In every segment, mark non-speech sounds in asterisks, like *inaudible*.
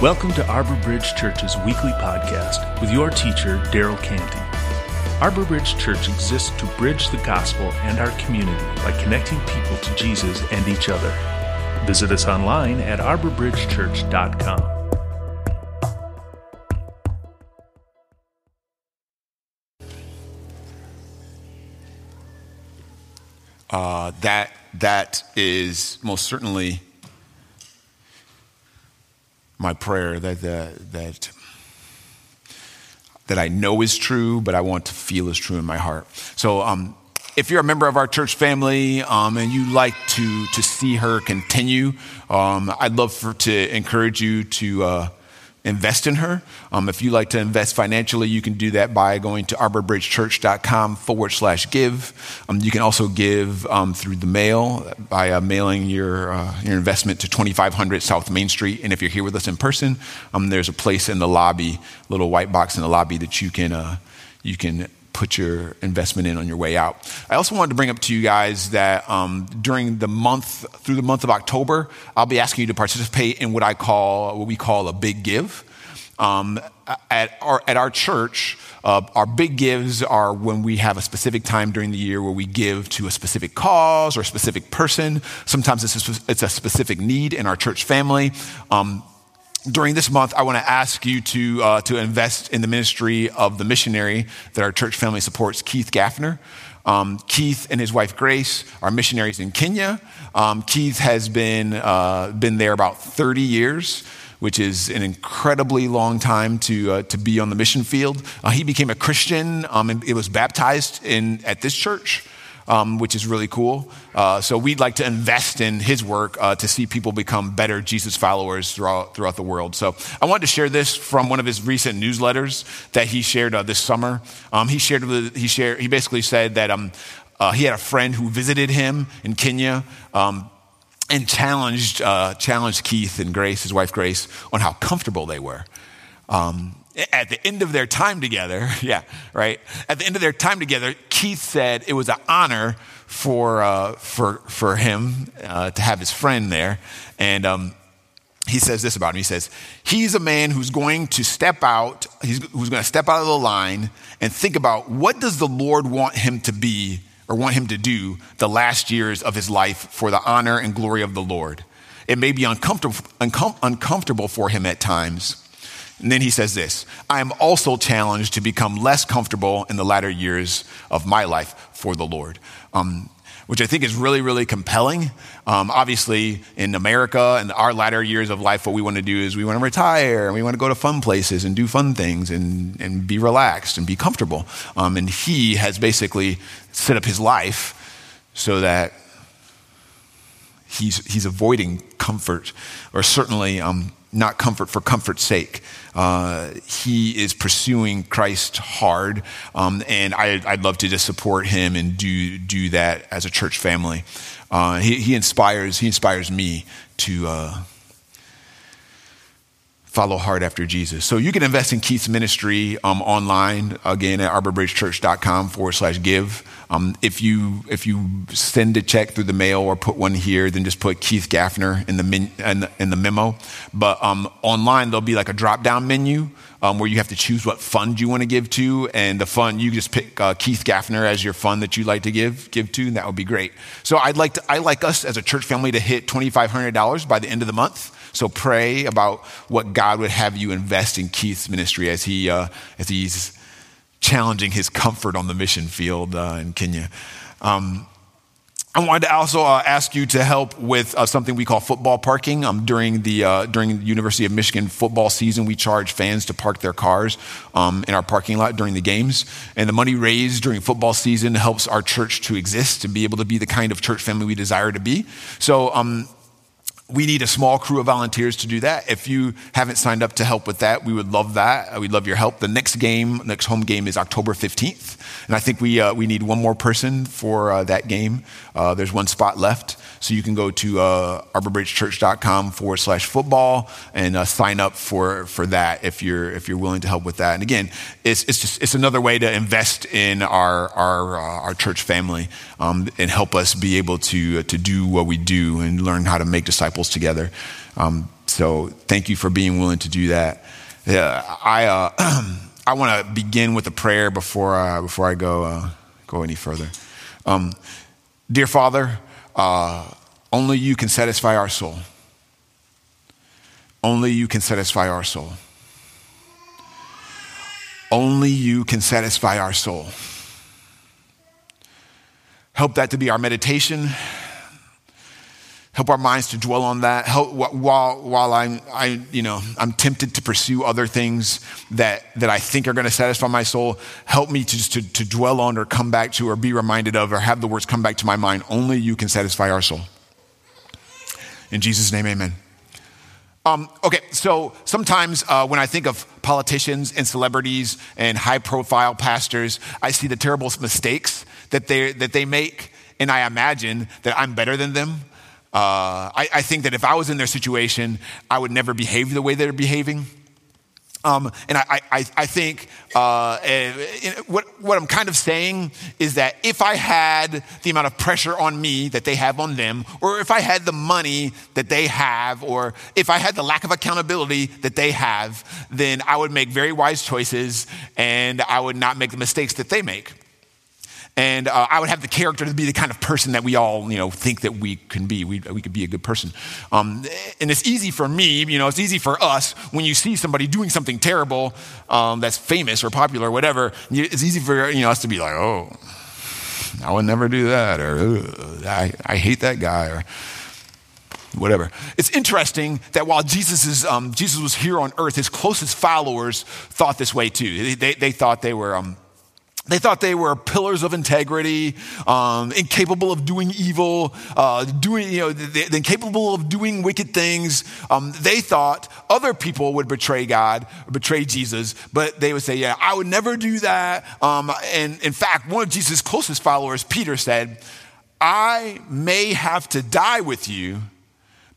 Welcome to Arbor Bridge Church's weekly podcast with your teacher, Daryl Canty. Arbor Bridge Church exists to bridge the gospel and our community by connecting people to Jesus and each other. Visit us online at arborbridgechurch.com. Uh, that that is most certainly my prayer that that that that I know is true, but I want to feel is true in my heart. So, um, if you're a member of our church family um, and you like to to see her continue, um, I'd love for, to encourage you to. Uh, invest in her. Um, if you like to invest financially, you can do that by going to arborbridgechurch.com forward slash give. Um, you can also give um, through the mail by uh, mailing your, uh, your investment to 2500 South Main Street. And if you're here with us in person, um, there's a place in the lobby, little white box in the lobby that you can, uh, you can put your investment in on your way out. I also wanted to bring up to you guys that um, during the month, through the month of October, I'll be asking you to participate in what I call, what we call a big give. Um, at, our, at our church, uh, our big gives are when we have a specific time during the year where we give to a specific cause or a specific person. Sometimes it's a, it's a specific need in our church family. Um, during this month, I want to ask you to, uh, to invest in the ministry of the missionary that our church family supports, Keith Gaffner. Um, Keith and his wife Grace are missionaries in Kenya. Um, Keith has been, uh, been there about 30 years which is an incredibly long time to, uh, to be on the mission field. Uh, he became a Christian um, and it was baptized in, at this church um, which is really cool. Uh, so we'd like to invest in his work uh, to see people become better Jesus followers throughout, throughout the world. So I wanted to share this from one of his recent newsletters that he shared uh, this summer. Um, he shared, he shared, he basically said that um, uh, he had a friend who visited him in Kenya. Um, and challenged, uh, challenged Keith and Grace, his wife Grace, on how comfortable they were. Um, at the end of their time together, *laughs* yeah, right? At the end of their time together, Keith said it was an honor for, uh, for, for him uh, to have his friend there. And um, he says this about him. He says, he's a man who's going to step out, he's, who's going to step out of the line and think about what does the Lord want him to be or want him to do the last years of his life for the honor and glory of the Lord. It may be uncomfortable, uncom- uncomfortable for him at times. And then he says this I am also challenged to become less comfortable in the latter years of my life for the Lord. Um, which I think is really, really compelling. Um, obviously, in America and our latter years of life, what we want to do is we want to retire and we want to go to fun places and do fun things and, and be relaxed and be comfortable. Um, and he has basically set up his life so that he's, he's avoiding comfort or certainly um, not comfort for comfort's sake. Uh, he is pursuing Christ hard, um, and I, would love to just support him and do do that as a church family. Uh, he, he, inspires he inspires me to uh, follow hard after Jesus. So you can invest in Keith's ministry um, online, again, at arborbridgechurch.com forward slash give. Um, if, you, if you send a check through the mail or put one here, then just put Keith Gaffner in the, min, in the, in the memo. But um, online, there'll be like a drop down menu um, where you have to choose what fund you want to give to. And the fund, you just pick uh, Keith Gaffner as your fund that you'd like to give, give to, and that would be great. So I'd like, to, I like us as a church family to hit $2,500 by the end of the month. So pray about what God would have you invest in Keith's ministry as he uh, as he's challenging his comfort on the mission field uh, in Kenya. Um, I wanted to also uh, ask you to help with uh, something we call football parking. Um, during the uh, during the University of Michigan football season, we charge fans to park their cars um, in our parking lot during the games, and the money raised during football season helps our church to exist and be able to be the kind of church family we desire to be. So. Um, we need a small crew of volunteers to do that. If you haven't signed up to help with that, we would love that. We'd love your help. The next game, next home game is October 15th. And I think we, uh, we need one more person for uh, that game. Uh, there's one spot left. So you can go to uh, arborbridgechurch.com forward slash football and uh, sign up for, for that if you're, if you're willing to help with that. And again, it's, it's just, it's another way to invest in our, our, uh, our church family um, and help us be able to, uh, to do what we do and learn how to make disciples together. Um, so thank you for being willing to do that. Yeah, I, uh, *clears throat* I want to begin with a prayer before, uh, before I go, uh, go any further. Um, dear Father, uh, only you can satisfy our soul. Only you can satisfy our soul. Only you can satisfy our soul. Help that to be our meditation. Help our minds to dwell on that. Help while while I'm I you know I'm tempted to pursue other things that that I think are going to satisfy my soul. Help me to just to, to dwell on or come back to or be reminded of or have the words come back to my mind. Only you can satisfy our soul. In Jesus' name, Amen. Um, okay, so sometimes uh, when I think of politicians and celebrities and high profile pastors, I see the terrible mistakes that they, that they make, and I imagine that I'm better than them. Uh, I, I think that if I was in their situation, I would never behave the way they're behaving. Um, and I, I, I think uh, eh, what, what I'm kind of saying is that if I had the amount of pressure on me that they have on them, or if I had the money that they have, or if I had the lack of accountability that they have, then I would make very wise choices and I would not make the mistakes that they make and uh, I would have the character to be the kind of person that we all, you know, think that we can be. We, we could be a good person. Um, and it's easy for me, you know, it's easy for us when you see somebody doing something terrible um, that's famous or popular or whatever. It's easy for you know us to be like, oh, I would never do that, or I, I hate that guy, or whatever. It's interesting that while Jesus, is, um, Jesus was here on earth, his closest followers thought this way too. They, they, they thought they were. Um, they thought they were pillars of integrity, um, incapable of doing evil, uh, doing, you know, they, incapable of doing wicked things. Um, they thought other people would betray God, betray Jesus, but they would say, "Yeah, I would never do that." Um, and in fact, one of Jesus' closest followers, Peter, said, "I may have to die with you."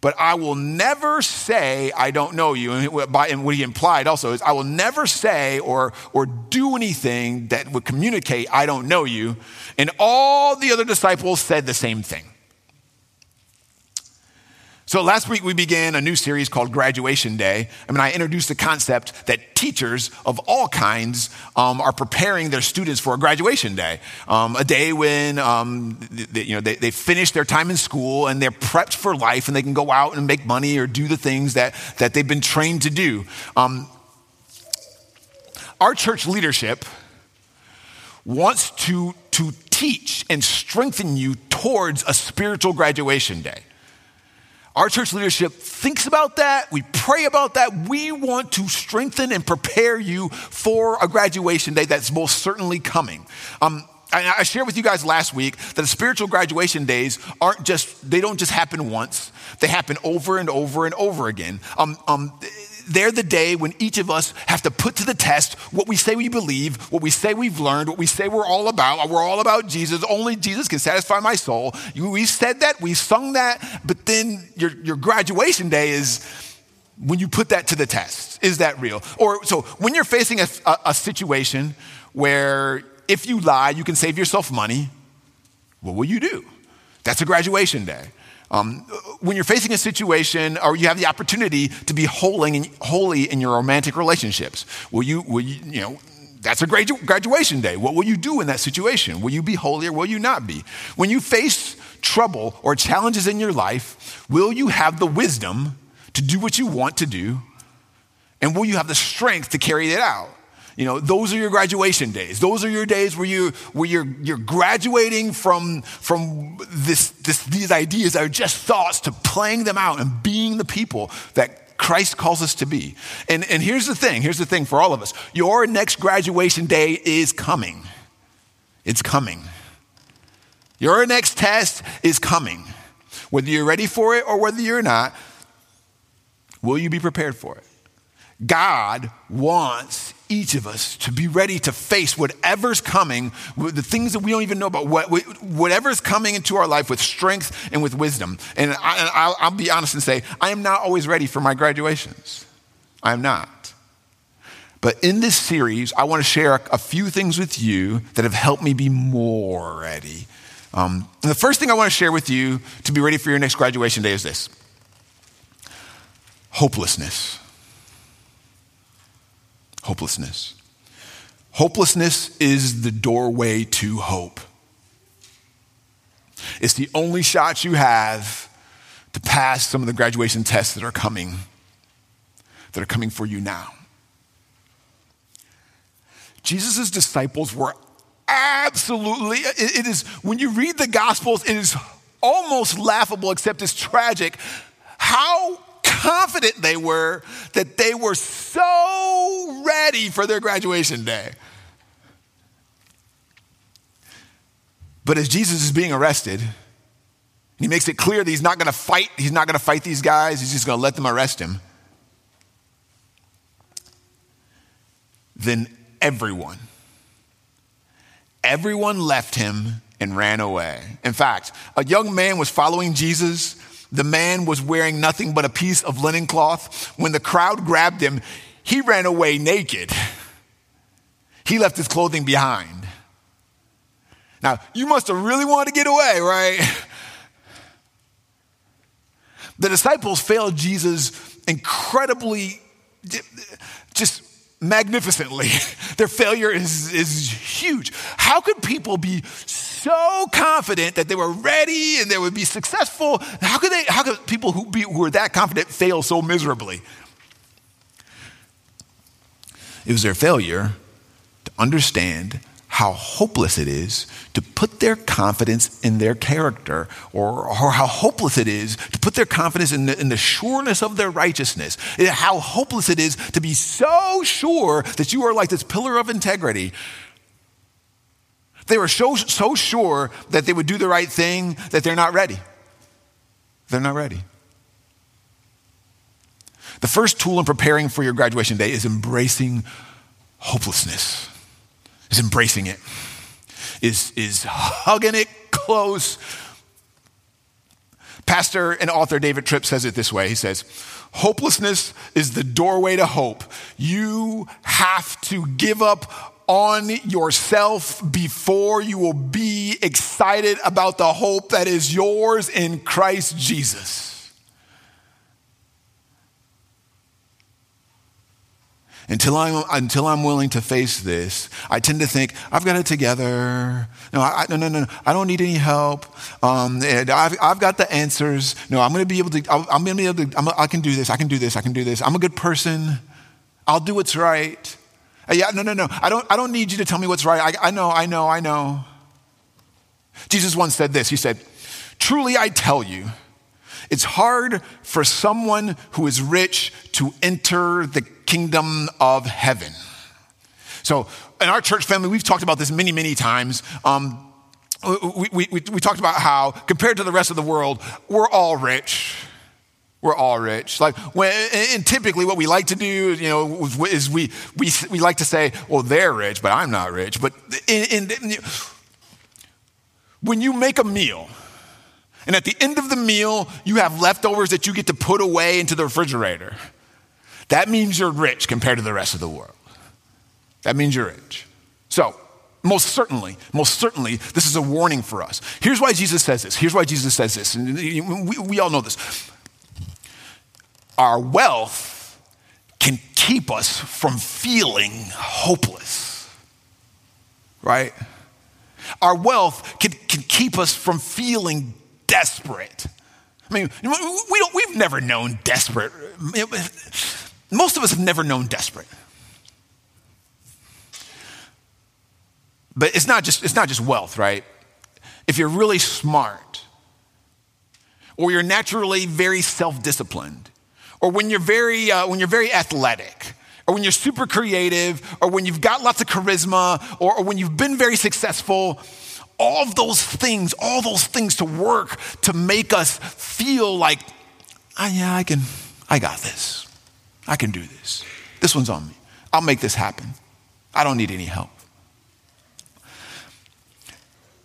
But I will never say I don't know you. And what he implied also is I will never say or, or do anything that would communicate I don't know you. And all the other disciples said the same thing. So last week we began a new series called Graduation Day. I mean, I introduced the concept that teachers of all kinds um, are preparing their students for a graduation day, um, a day when um, they, you know they, they finish their time in school and they're prepped for life and they can go out and make money or do the things that that they've been trained to do. Um, our church leadership wants to to teach and strengthen you towards a spiritual graduation day. Our church leadership thinks about that. We pray about that. We want to strengthen and prepare you for a graduation day that's most certainly coming. Um, I, I shared with you guys last week that spiritual graduation days aren't just, they don't just happen once. They happen over and over and over again. Um, um, they're the day when each of us have to put to the test what we say we believe, what we say we've learned, what we say we're all about. We're all about Jesus. Only Jesus can satisfy my soul. We said that, we sung that, but then your, your graduation day is when you put that to the test. Is that real? Or so when you're facing a, a, a situation where if you lie, you can save yourself money, what will you do? That's a graduation day. Um, when you're facing a situation or you have the opportunity to be holy in, holy in your romantic relationships, will you, will you, you know, that's a graduation day. What will you do in that situation? Will you be holy or will you not be? When you face trouble or challenges in your life, will you have the wisdom to do what you want to do? And will you have the strength to carry it out? You know, those are your graduation days. Those are your days where you where you're you're graduating from from this, this these ideas are just thoughts to playing them out and being the people that Christ calls us to be. And and here's the thing, here's the thing for all of us. Your next graduation day is coming. It's coming. Your next test is coming. Whether you're ready for it or whether you're not, will you be prepared for it? God wants each of us to be ready to face whatever's coming, the things that we don't even know about, whatever's coming into our life with strength and with wisdom. And I, will be honest and say, I am not always ready for my graduations. I am not. But in this series, I want to share a few things with you that have helped me be more ready. Um, and the first thing I want to share with you to be ready for your next graduation day is this hopelessness. Hopelessness. Hopelessness is the doorway to hope. It's the only shot you have to pass some of the graduation tests that are coming, that are coming for you now. Jesus' disciples were absolutely, it is, when you read the Gospels, it is almost laughable, except it's tragic, how confident they were that they were so ready for their graduation day. But as Jesus is being arrested, he makes it clear that he's not going to fight. He's not going to fight these guys. He's just going to let them arrest him. Then everyone, everyone left him and ran away. In fact, a young man was following Jesus. The man was wearing nothing but a piece of linen cloth. When the crowd grabbed him, he ran away naked. He left his clothing behind. Now, you must have really wanted to get away, right? The disciples failed Jesus incredibly, just magnificently. *laughs* Their failure is, is huge. How could people be so confident that they were ready and they would be successful? How could they, how could people who, be, who are that confident fail so miserably? It was their failure to understand how hopeless it is to put their confidence in their character, or, or how hopeless it is to put their confidence in the, in the sureness of their righteousness, how hopeless it is to be so sure that you are like this pillar of integrity. They were so, so sure that they would do the right thing that they're not ready. They're not ready. The first tool in preparing for your graduation day is embracing hopelessness is embracing it, is, is hugging it close. Pastor and author David Tripp says it this way He says, Hopelessness is the doorway to hope. You have to give up on yourself before you will be excited about the hope that is yours in Christ Jesus. Until I'm, until I'm willing to face this, I tend to think, I've got it together. No, I, no, no, no, I don't need any help. Um, I've, I've got the answers. No, I'm going to be able to, I'm going to be able to, I'm, I can do this, I can do this, I can do this. I'm a good person. I'll do what's right. Uh, yeah, no, no, no. I don't, I don't need you to tell me what's right. I, I know, I know, I know. Jesus once said this He said, Truly I tell you, it's hard for someone who is rich to enter the kingdom of heaven. So, in our church family, we've talked about this many, many times. Um, we, we, we, we talked about how, compared to the rest of the world, we're all rich. We're all rich. Like, when, and typically, what we like to do, you know, is we, we, we like to say, well, they're rich, but I'm not rich. But in, in, when you make a meal, and at the end of the meal, you have leftovers that you get to put away into the refrigerator. That means you're rich compared to the rest of the world. That means you're rich. So, most certainly, most certainly, this is a warning for us. Here's why Jesus says this. Here's why Jesus says this. And we, we all know this. Our wealth can keep us from feeling hopeless, right? Our wealth can, can keep us from feeling desperate. I mean, we don't, we've never known desperate. Most of us have never known desperate. But it's not just, it's not just wealth, right? If you're really smart, or you're naturally very self-disciplined, or when you're very, uh, when you're very athletic, or when you're super creative, or when you've got lots of charisma, or, or when you've been very successful, all of those things, all those things to work to make us feel like, oh, yeah, I can, I got this. I can do this. This one's on me. I'll make this happen. I don't need any help.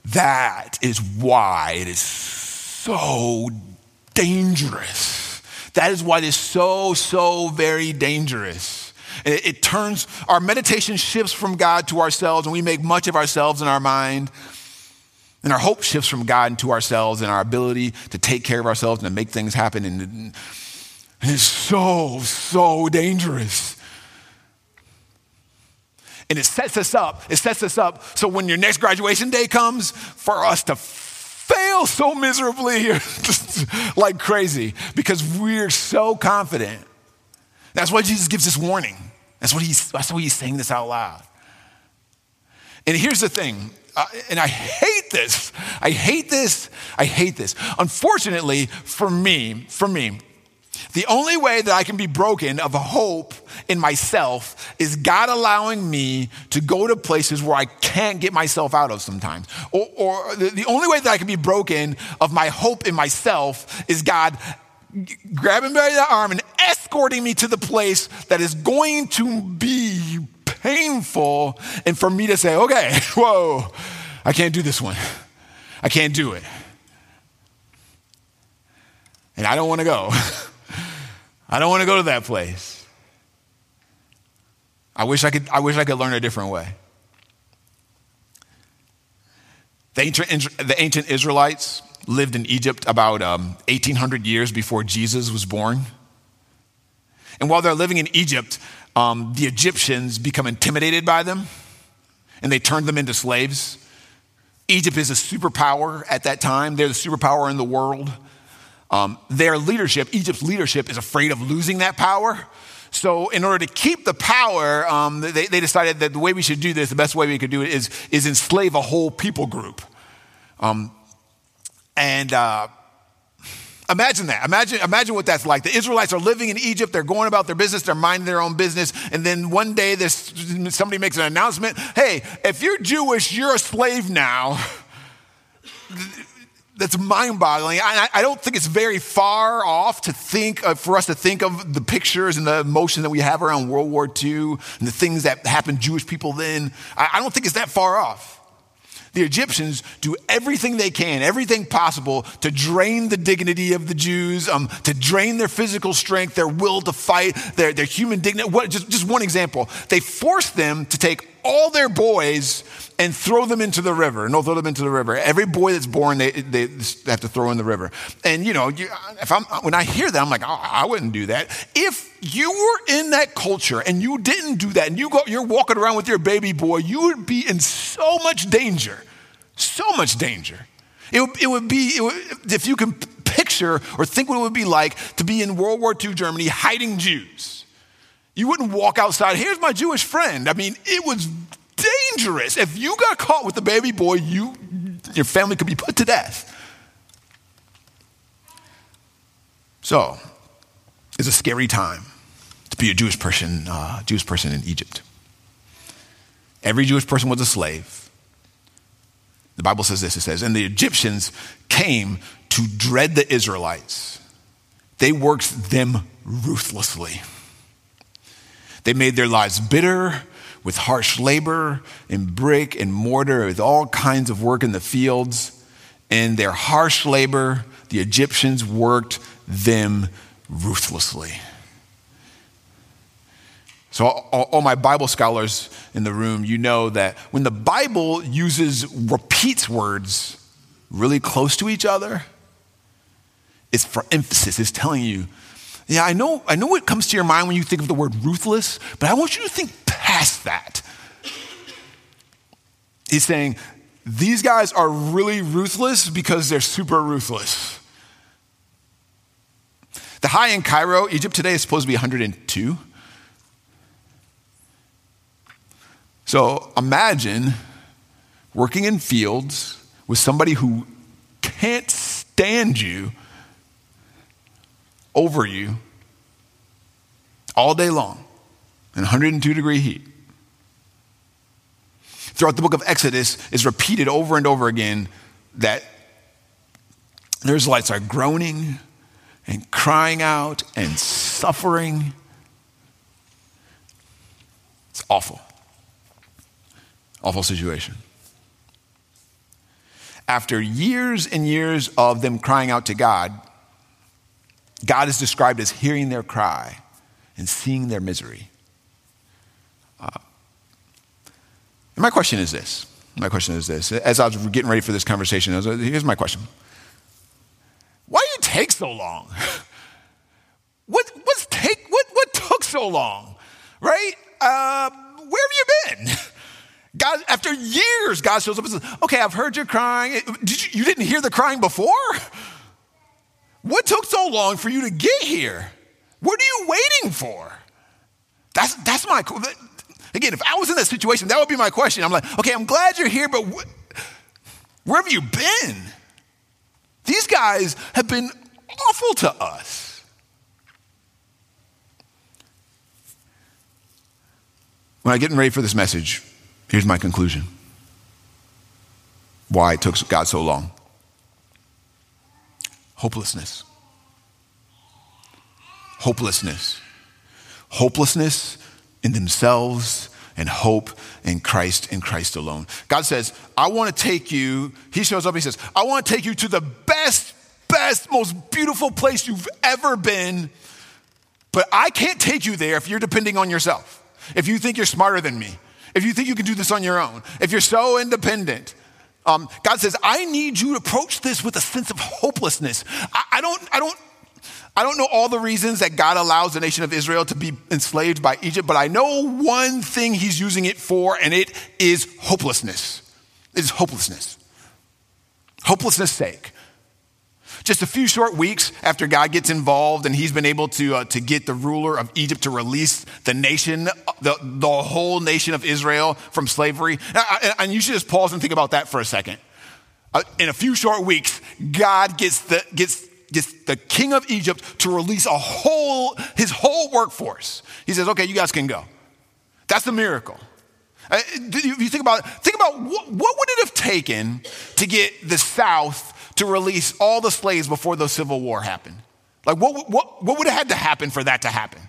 That is why it is so dangerous. That is why it is so, so very dangerous. It, it turns, our meditation shifts from God to ourselves, and we make much of ourselves in our mind. And our hope shifts from God into ourselves and our ability to take care of ourselves and to make things happen. And And it's so, so dangerous. And it sets us up, it sets us up so when your next graduation day comes, for us to fail so miserably, *laughs* like crazy, because we're so confident. That's why Jesus gives this warning. That's, what he's, that's why he's saying this out loud. And here's the thing, uh, and I hate this. I hate this. I hate this. Unfortunately, for me, for me, the only way that I can be broken of hope in myself is God allowing me to go to places where I can't get myself out of sometimes. Or, or the, the only way that I can be broken of my hope in myself is God grabbing me by the arm and escorting me to the place that is going to be painful and for me to say, okay, *laughs* whoa, I can't do this one. I can't do it. And I don't want to go. *laughs* I don't want to go to that place. I wish I could, I wish I could learn a different way. The ancient, the ancient Israelites lived in Egypt about um, 1800 years before Jesus was born. And while they're living in Egypt, um, the Egyptians become intimidated by them and they turn them into slaves. Egypt is a superpower at that time, they're the superpower in the world. Um, their leadership, Egypt's leadership, is afraid of losing that power. So, in order to keep the power, um, they, they, decided that the way we should do this, the best way we could do it, is, is enslave a whole people group. Um, and uh, Imagine that. Imagine, imagine what that's like. The Israelites are living in Egypt. They're going about their business. They're minding their own business. And then one day, this, somebody makes an announcement Hey, if you're Jewish, you're a slave now. *laughs* That's mind boggling. I, I, don't think it's very far off to think, of, for us to think of the pictures and the emotion that we have around World War II and the things that happened to Jewish people then. I, I don't think it's that far off the Egyptians do everything they can, everything possible to drain the dignity of the Jews, um, to drain their physical strength, their will to fight, their, their human dignity. What, just, just one example. They force them to take all their boys and throw them into the river. No, throw them into the river. Every boy that's born, they, they have to throw in the river. And you know, you, if I'm, when I hear that, I'm like, oh, I wouldn't do that. If you were in that culture and you didn't do that, and you go, you're walking around with your baby boy, you would be in so much danger, so much danger. It would, it would be, it would, if you can picture or think what it would be like to be in World War II Germany hiding Jews. You wouldn't walk outside, here's my Jewish friend. I mean, it was dangerous. If you got caught with the baby boy, you, your family could be put to death. So, it's a scary time to be a Jewish person, uh, Jewish person in Egypt. Every Jewish person was a slave. The Bible says this it says, and the Egyptians came to dread the Israelites. They worked them ruthlessly. They made their lives bitter with harsh labor and brick and mortar, with all kinds of work in the fields. And their harsh labor, the Egyptians worked them ruthlessly. So, all, all, my Bible scholars in the room, you know that when the Bible uses, repeats words really close to each other, it's for emphasis. It's telling you, yeah, I know, I know what comes to your mind when you think of the word ruthless, but I want you to think past that. He's saying, these guys are really ruthless because they're super ruthless. The high in Cairo, Egypt today is supposed to be 102. So imagine working in fields with somebody who can't stand you over you all day long in 102 degree heat. Throughout the book of Exodus is repeated over and over again that the Israelites are groaning and crying out and suffering. It's awful. Awful situation. After years and years of them crying out to God, God is described as hearing their cry and seeing their misery. Uh, my question is this. My question is this. As I was getting ready for this conversation, was, here's my question. Why do you take so long? *laughs* What, took so long, right? Uh, where have you been? *laughs* God, after years, God shows up and says, Okay, I've heard your crying. Did you, you didn't hear the crying before? *laughs* What took so long for you to get here? What are you waiting for? That's, that's my, again, if I was in that situation, that would be my question. I'm like, okay, I'm glad you're here, but wh- where have you been? These guys have been awful to us. When I get ready for this message, here's my conclusion why it took God so long hopelessness. Hopelessness. Hopelessness in themselves and hope in Christ in Christ alone. God says, I want to take you, He shows up, He says, I want to take you to the best, best, most beautiful place you've ever been, but I can't take you there if you're depending on yourself. If you think you're smarter than me, if you think you can do this on your own, if you're so independent. Um, God says, I need you to approach this with a sense of hopelessness. I, I don't, I don't I don't know all the reasons that God allows the nation of Israel to be enslaved by Egypt, but I know one thing he's using it for, and it is hopelessness. It is hopelessness. Hopelessness' sake. Just a few short weeks after God gets involved and he's been able to, uh, to get the ruler of Egypt to release the nation, the, the whole nation of Israel from slavery. And, and you should just pause and think about that for a second. Uh, in a few short weeks, God gets, the, gets gets the king of Egypt to release a whole, his whole workforce. He says, okay, you guys can go. That's the miracle. Uh, if you think about think about what, what would it have taken to get the South to release all the slaves before the Civil War happened? Like, what, what, what would have had to happen for that to happen?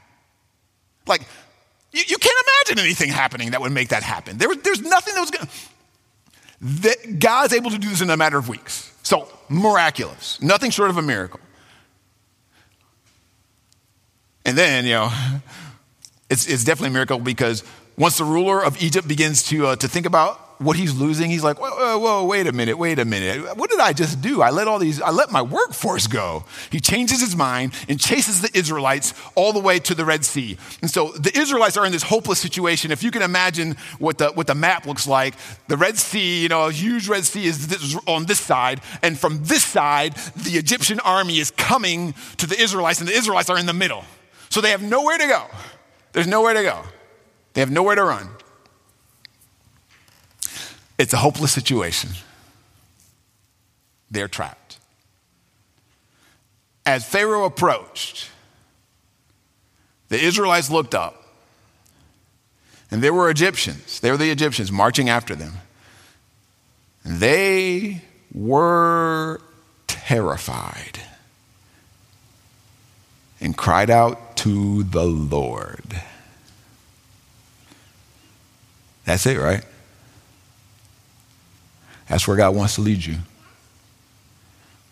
Like, you, you can't imagine anything happening that would make that happen. There, there's nothing that was going to. That God's able to do this in a matter of weeks. So, miraculous, nothing short of a miracle. And then, you know, *laughs* it's, it's definitely a miracle because once the ruler of Egypt begins to, uh, to think about what he's losing, he's like, whoa, whoa, whoa, wait a minute, wait a minute. What did I just do? I let all these, I let my workforce go. He changes his mind and chases the Israelites all the way to the Red Sea. And so the Israelites are in this hopeless situation. If you can imagine what the, what the map looks like, the Red Sea, you know, a huge Red Sea is this, on this side. And from this side, the Egyptian army is coming to the Israelites, and the Israelites are in the middle. So they have nowhere to go. There's nowhere to go. They have nowhere to run. It's a hopeless situation. They're trapped. As Pharaoh approached, the Israelites looked up, and there were Egyptians. There were the Egyptians marching after them. And they were terrified and cried out to the Lord. That's it, right? That's where God wants to lead you.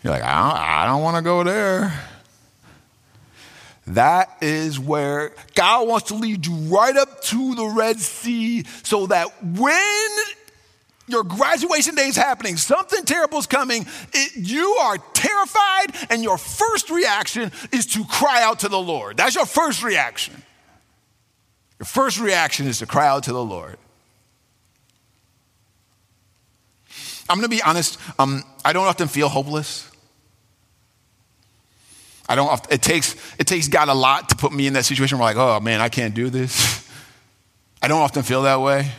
You're like, I don't, don't want to go there. That is where God wants to lead you right up to the Red Sea so that when your graduation day is happening, something terrible is coming, it, you are terrified, and your first reaction is to cry out to the Lord. That's your first reaction. Your first reaction is to cry out to the Lord. I'm going to be honest, um, I don't often feel hopeless. I don't often, it takes, it takes God a lot to put me in that situation where I'm like, oh man, I can't do this. *laughs* I don't often feel that way.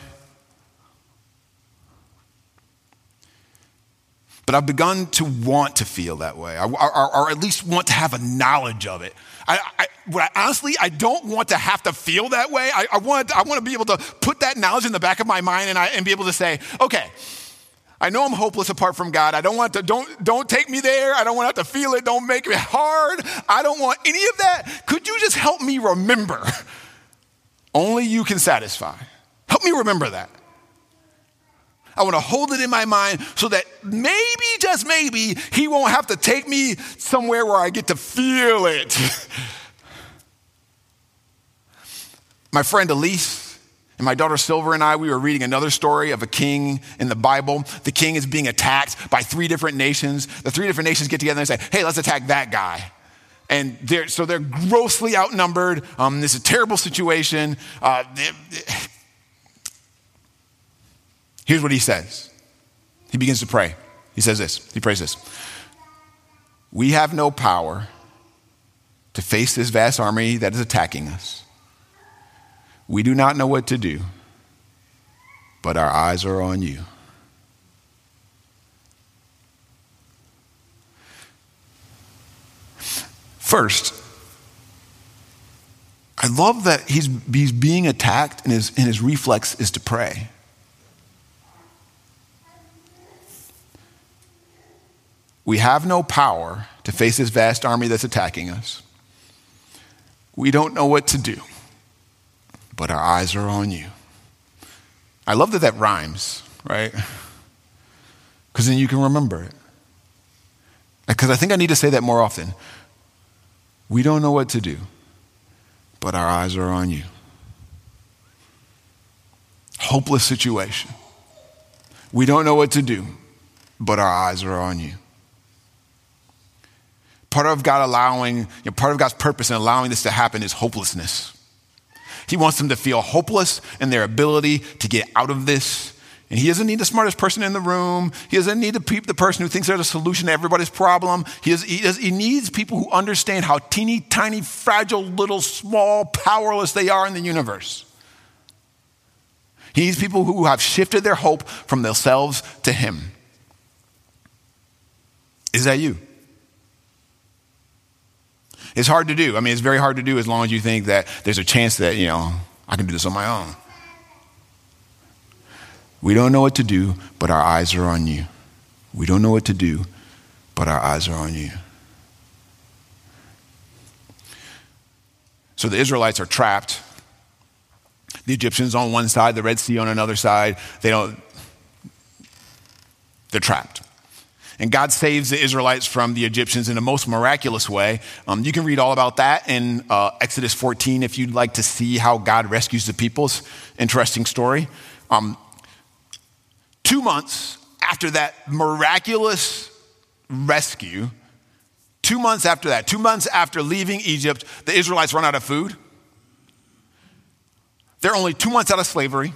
But I've begun to want to feel that way, or, or, or at least want to have a knowledge of it. I, I, I, honestly, I don't want to have to feel that way. I, I, want, I want to be able to put that knowledge in the back of my mind and, I, and be able to say, okay, I know I'm hopeless apart from God. I don't want to, don't, don't take me there. I don't want to have to feel it. Don't make it hard. I don't want any of that. Could you just help me remember? *laughs* Only you can satisfy. Help me remember that. I want to hold it in my mind so that maybe, just maybe, he won't have to take me somewhere where I get to feel it. *laughs* my friend Elise, and my daughter Silver and I, we were reading another story of a king in the Bible. The king is being attacked by three different nations. The three different nations get together and say, hey, let's attack that guy. and they're, so they're grossly outnumbered. Um, this is a terrible situation. Uh, here's what he says. He begins to pray. He says this. He prays this. We have no power to face this vast army that is attacking us. We do not know what to do, but our eyes are on you. First, I love that he's, he's being attacked and his, and his reflex is to pray. We have no power to face this vast army that's attacking us. We don't know what to do, but our eyes are on you. I love that that rhymes, right? *laughs* Because then you can remember it. Because I think I need to say that more often. We don't know what to do, but our eyes are on you. Hopeless situation. We don't know what to do, but our eyes are on you. Part of God allowing, you know, part of God's purpose in allowing this to happen is hopelessness. He wants them to feel hopeless in their ability to get out of this and he doesn't need the smartest person in the room. He doesn't need the, the person who thinks there's a solution to everybody's problem. He, does, he, he needs people who understand how teeny tiny, fragile, little, small, powerless they are in the universe. He needs people who have shifted their hope from themselves to him. Is that you? It's hard to do. I mean, it's very hard to do as long as you think that there's a chance that, you know, I can do this on my own. We don't know what to do, but our eyes are on you. We don't know what to do, but our eyes are on you. So the Israelites are trapped. The Egyptians on one side, the Red Sea on another side. They don't, they're trapped. And God saves the Israelites from the Egyptians in a most miraculous way. Um, you can read all about that in uh, Exodus 14 if you'd like to see how God rescues the people's interesting story. Um, Two months after that miraculous rescue, two months after that, two months after leaving Egypt, the Israelites run out of food. They're only two months out of slavery,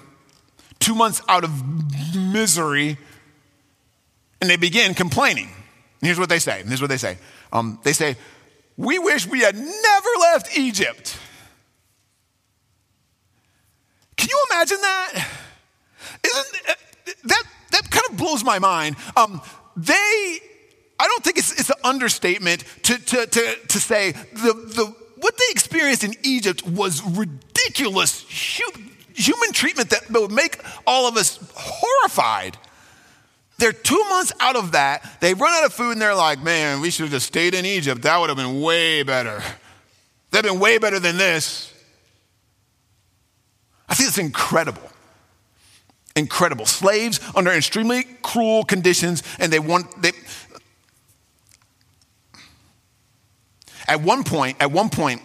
two months out of misery, and they begin complaining. And here's what they say. Here's what they say. Um, they say, "We wish we had never left Egypt." Can you imagine that? Isn't that, that kind of blows my mind. Um, they, I don't think it's, it's an understatement to, to, to, to say the, the, what they experienced in Egypt was ridiculous human treatment that would make all of us horrified. They're two months out of that. They run out of food and they're like, man, we should have just stayed in Egypt. That would have been way better. That'd been way better than this. I think it's incredible incredible. Slaves under extremely cruel conditions, and they want they. At one point, at one point,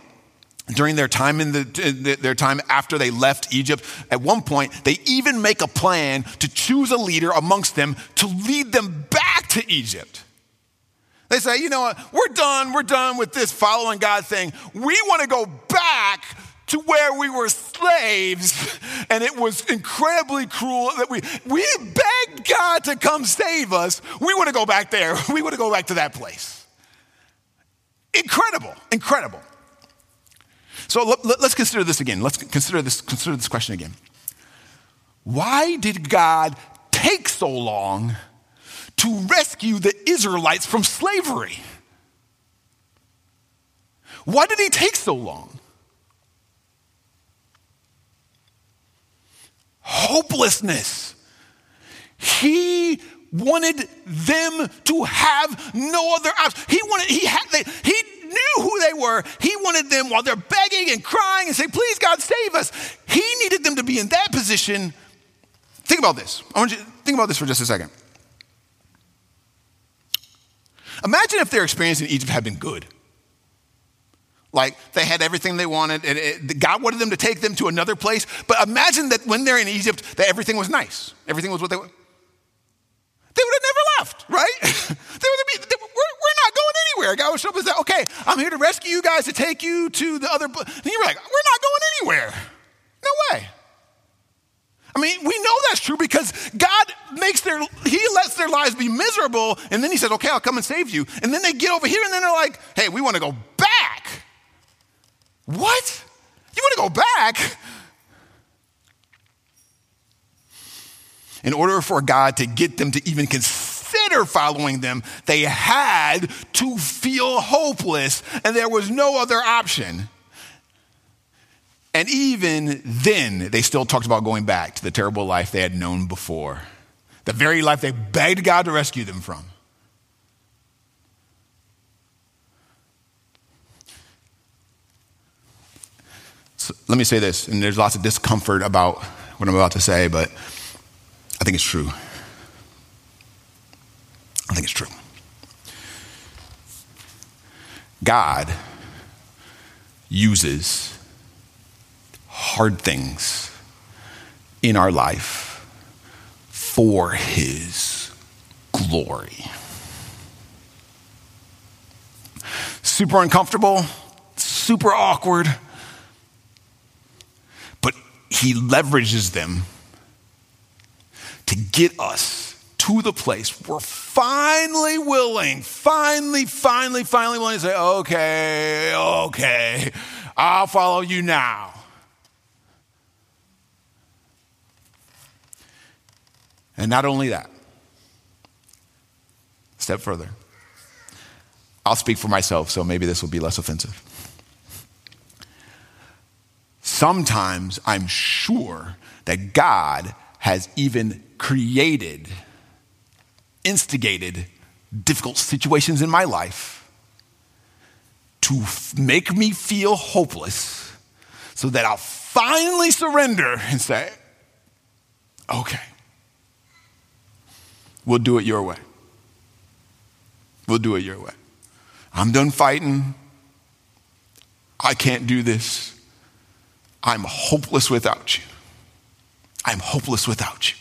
during their time in the their time after they left Egypt, at one point they even make a plan to choose a leader amongst them to lead them back to Egypt. They say, you know what, we're done, we're done with this following God thing. We want to go back to where we were slaves *laughs* and it was incredibly cruel that we, we begged God to come save us. We want to go back there. *laughs* We want to go back to that place. Incredible, incredible. So let, us consider this again. Let's consider this, consider this question again. Why did God take so long to rescue the Israelites from slavery? Why did he take so long? hopelessness. He wanted them to have no other option. He wanted, he had, they, he knew who they were. He wanted them while they're begging and crying and saying, please God save us. He needed them to be in that position. Think about this. I want you to think about this for just a second. Imagine if their experience in Egypt had been good. Like they had everything they wanted, and it, God wanted them to take them to another place. But imagine that when they're in Egypt, that everything was nice. Everything was what they were. They would have never left, right? *laughs* they would be, they, we're, we're not going anywhere. God would show up and say, okay, I'm here to rescue you guys to take you to the other. And you were like, we're not going anywhere. No way. I mean, we know that's true because God makes their, He lets their lives be miserable, and then He says, okay, I'll come and save you. And then they get over here, and then they're like, hey, we want to go back. What? You want to go back? In order for God to get them to even consider following them, they had to feel hopeless, and there was no other option. And even then, they still talked about going back to the terrible life they had known before, the very life they begged God to rescue them from. So let me say this, and there's lots of discomfort about what I'm about to say, but I think it's true. I think it's true. God uses hard things in our life for His glory. Super uncomfortable, super awkward, but He leverages them to get us to the place we're finally willing, finally, finally, finally willing to say, okay, okay, I'll follow you now. And not only that, step further. I'll speak for myself, so maybe this will be less offensive. Sometimes I'm sure that God has even created, instigated difficult situations in my life to f- make me feel hopeless so that I'll finally surrender and say, okay, We'll do it your way. We'll do it your way. I'm done fighting. I can't do this. I'm hopeless without you. I'm hopeless without you.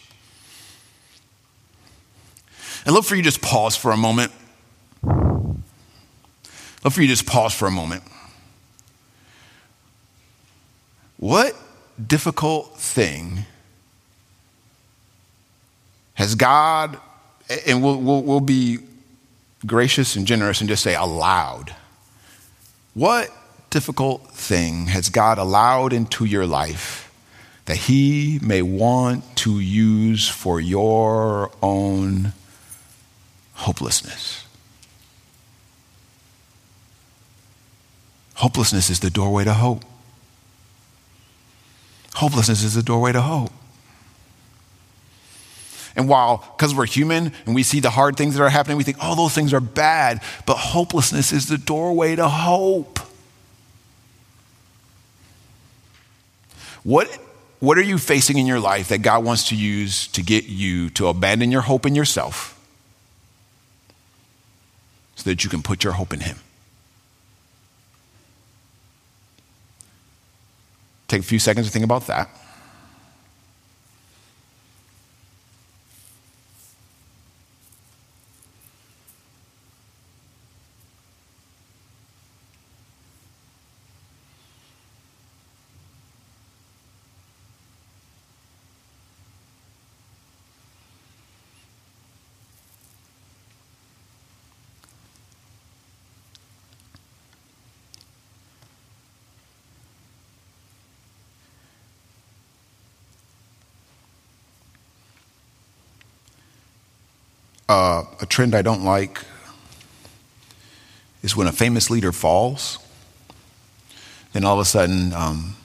And look for you to just pause for a moment. Look for you to just pause for a moment. What difficult thing has God and we'll, we'll, we'll be gracious and generous and just say allowed. What difficult thing has God allowed into your life that He may want to use for your own hopelessness? Hopelessness is the doorway to hope. Hopelessness is the doorway to hope. And while, because we're human and we see the hard things that are happening, we think, oh, those things are bad. But hopelessness is the doorway to hope. What, what are you facing in your life that God wants to use to get you to abandon your hope in yourself so that you can put your hope in Him? Take a few seconds to think about that. Uh, a trend I don't like is when a famous leader falls, then all of a sudden, um,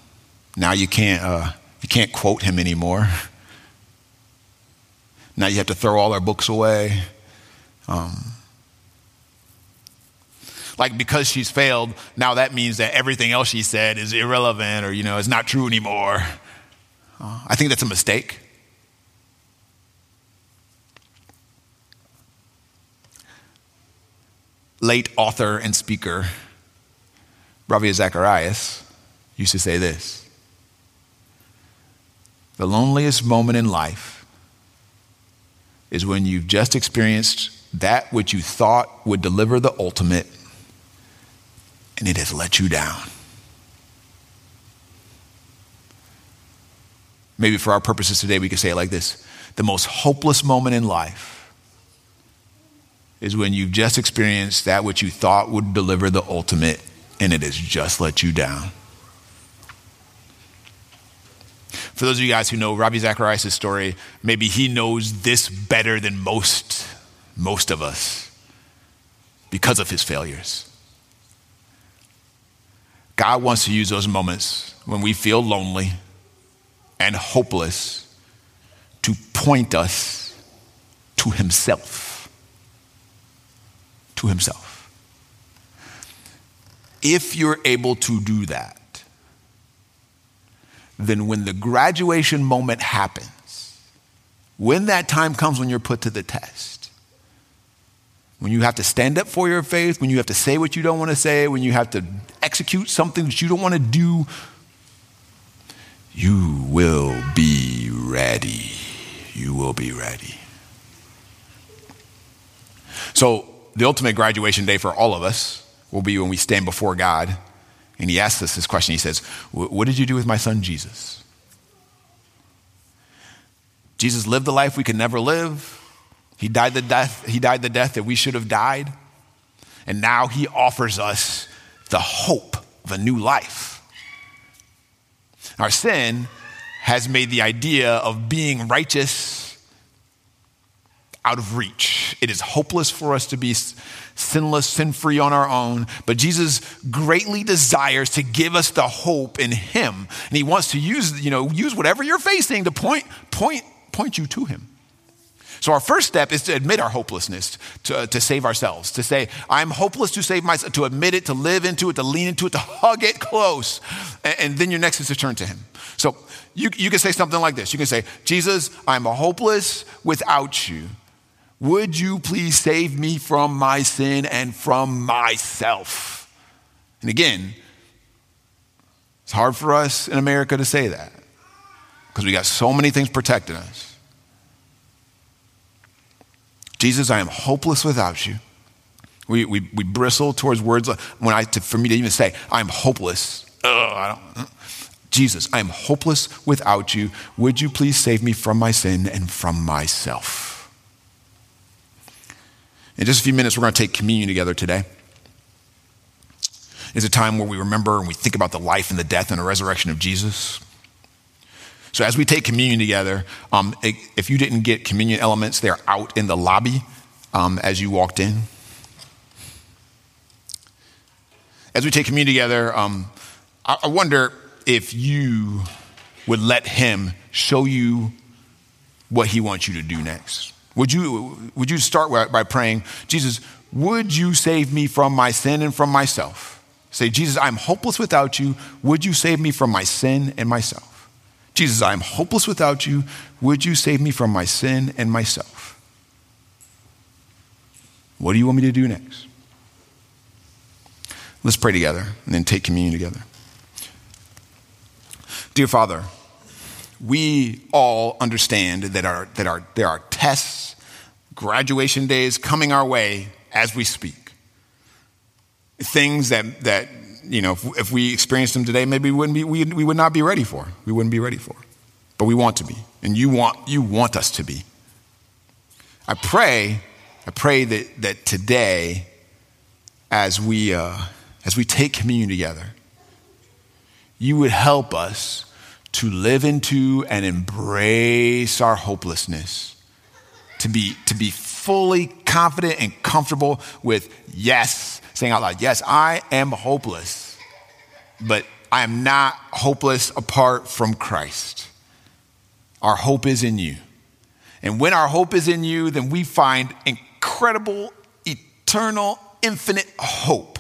now you can't, uh, you can't quote him anymore. *laughs* Now you have to throw all our books away. Um, like because she's failed, now that means that everything else she said is irrelevant or, you know, is not true anymore. Uh, I think that's a mistake. Late author and speaker, Ravi Zacharias, used to say this The loneliest moment in life is when you've just experienced that which you thought would deliver the ultimate, and it has let you down. Maybe for our purposes today, we could say it like this The most hopeless moment in life is when you've just experienced that which you thought would deliver the ultimate, and it has just let you down. For those of you guys who know Ravi Zacharias' story, maybe he knows this better than most, most of us because of his failures. God wants to use those moments when we feel lonely and hopeless to point us to Himself. To Himself. If you're able to do that, then when the graduation moment happens, when that time comes when you're put to the test, when you have to stand up for your faith, when you have to say what you don't want to say, when you have to execute something that you don't want to do, you will be ready. You will be ready. So, the ultimate graduation day for all of us will be when we stand before God and He asks us this question. He says, What did you do with my son Jesus? Jesus lived the life we could never live. He died the death, he died the death that we should have died. And now he offers us the hope of a new life. Our sin has made the idea of being righteous out of reach. It is hopeless for us to be sinless, sin free on our own, but Jesus greatly desires to give us the hope in him. And he wants to use, you know, use whatever you're facing to point point point you to him. So, our first step is to admit our hopelessness to, to save ourselves, to say, I'm hopeless to save myself, to admit it, to live into it, to lean into it, to hug it close. And, and then your next is to turn to Him. So, you, you can say something like this You can say, Jesus, I'm hopeless without you. Would you please save me from my sin and from myself? And again, it's hard for us in America to say that because we got so many things protecting us. Jesus, I am hopeless without you. We, we, we bristle towards words like, when I, to, for me to even say, I'm hopeless. Ugh, I don't, Jesus, I am hopeless without you. Would you please save me from my sin and from myself? In just a few minutes, we're going to take communion together today. It's a time where we remember and we think about the life and the death and the resurrection of Jesus. So as we take communion together, um, if you didn't get communion elements, they're out in the lobby um, as you walked in. As we take communion together, um, I, I wonder if you would let Him show you what He wants you to do next. Would you, would you start by praying, Jesus, would you save me from my sin and from myself? Say, Jesus, I'm hopeless without you. Would you save me from my sin and myself? Jesus, I am hopeless without you. Would you save me from my sin and myself? What do you want me to do next? Let's pray together and then take communion together. Dear Father, we all understand that, our, that our, there are tests, graduation days coming our way as we speak. Things that, that you know, if, if we experienced them today, maybe we, wouldn't be, we, we would not be ready for. We wouldn't be ready for. But we want to be. And you want, you want us to be. I pray, I pray that, that today, as we, uh, as we take communion together, you would help us to live into and embrace our hopelessness, to be, to be fully confident and comfortable with, yes, saying out loud, Yes, I am hopeless, but I am not hopeless apart from Christ. Our hope is in you. And when our hope is in you, then we find incredible, eternal, infinite hope.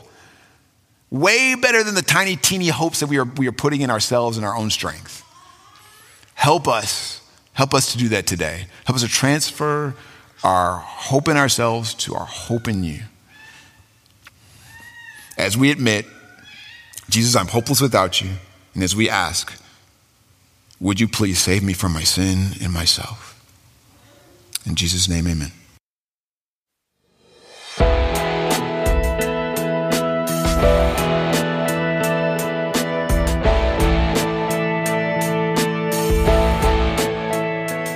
Way better than the tiny, teeny hopes that we are, we are putting in ourselves and our own strength. Help us. Help us to do that today. Help us to transfer our hope in ourselves to our hope in you as we admit, Jesus, I'm hopeless without you, and as we ask, would you please save me from my sin and myself? In Jesus' name, amen.